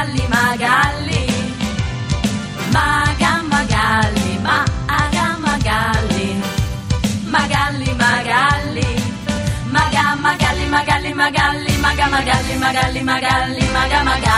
Magalli, Magalli, Maga Magalli, Maga Magalli, Magalli, Magalli, Maga Magalli, Magalli, Magalli, Maga Magalli, Magalli, Magalli, Maga Magalli.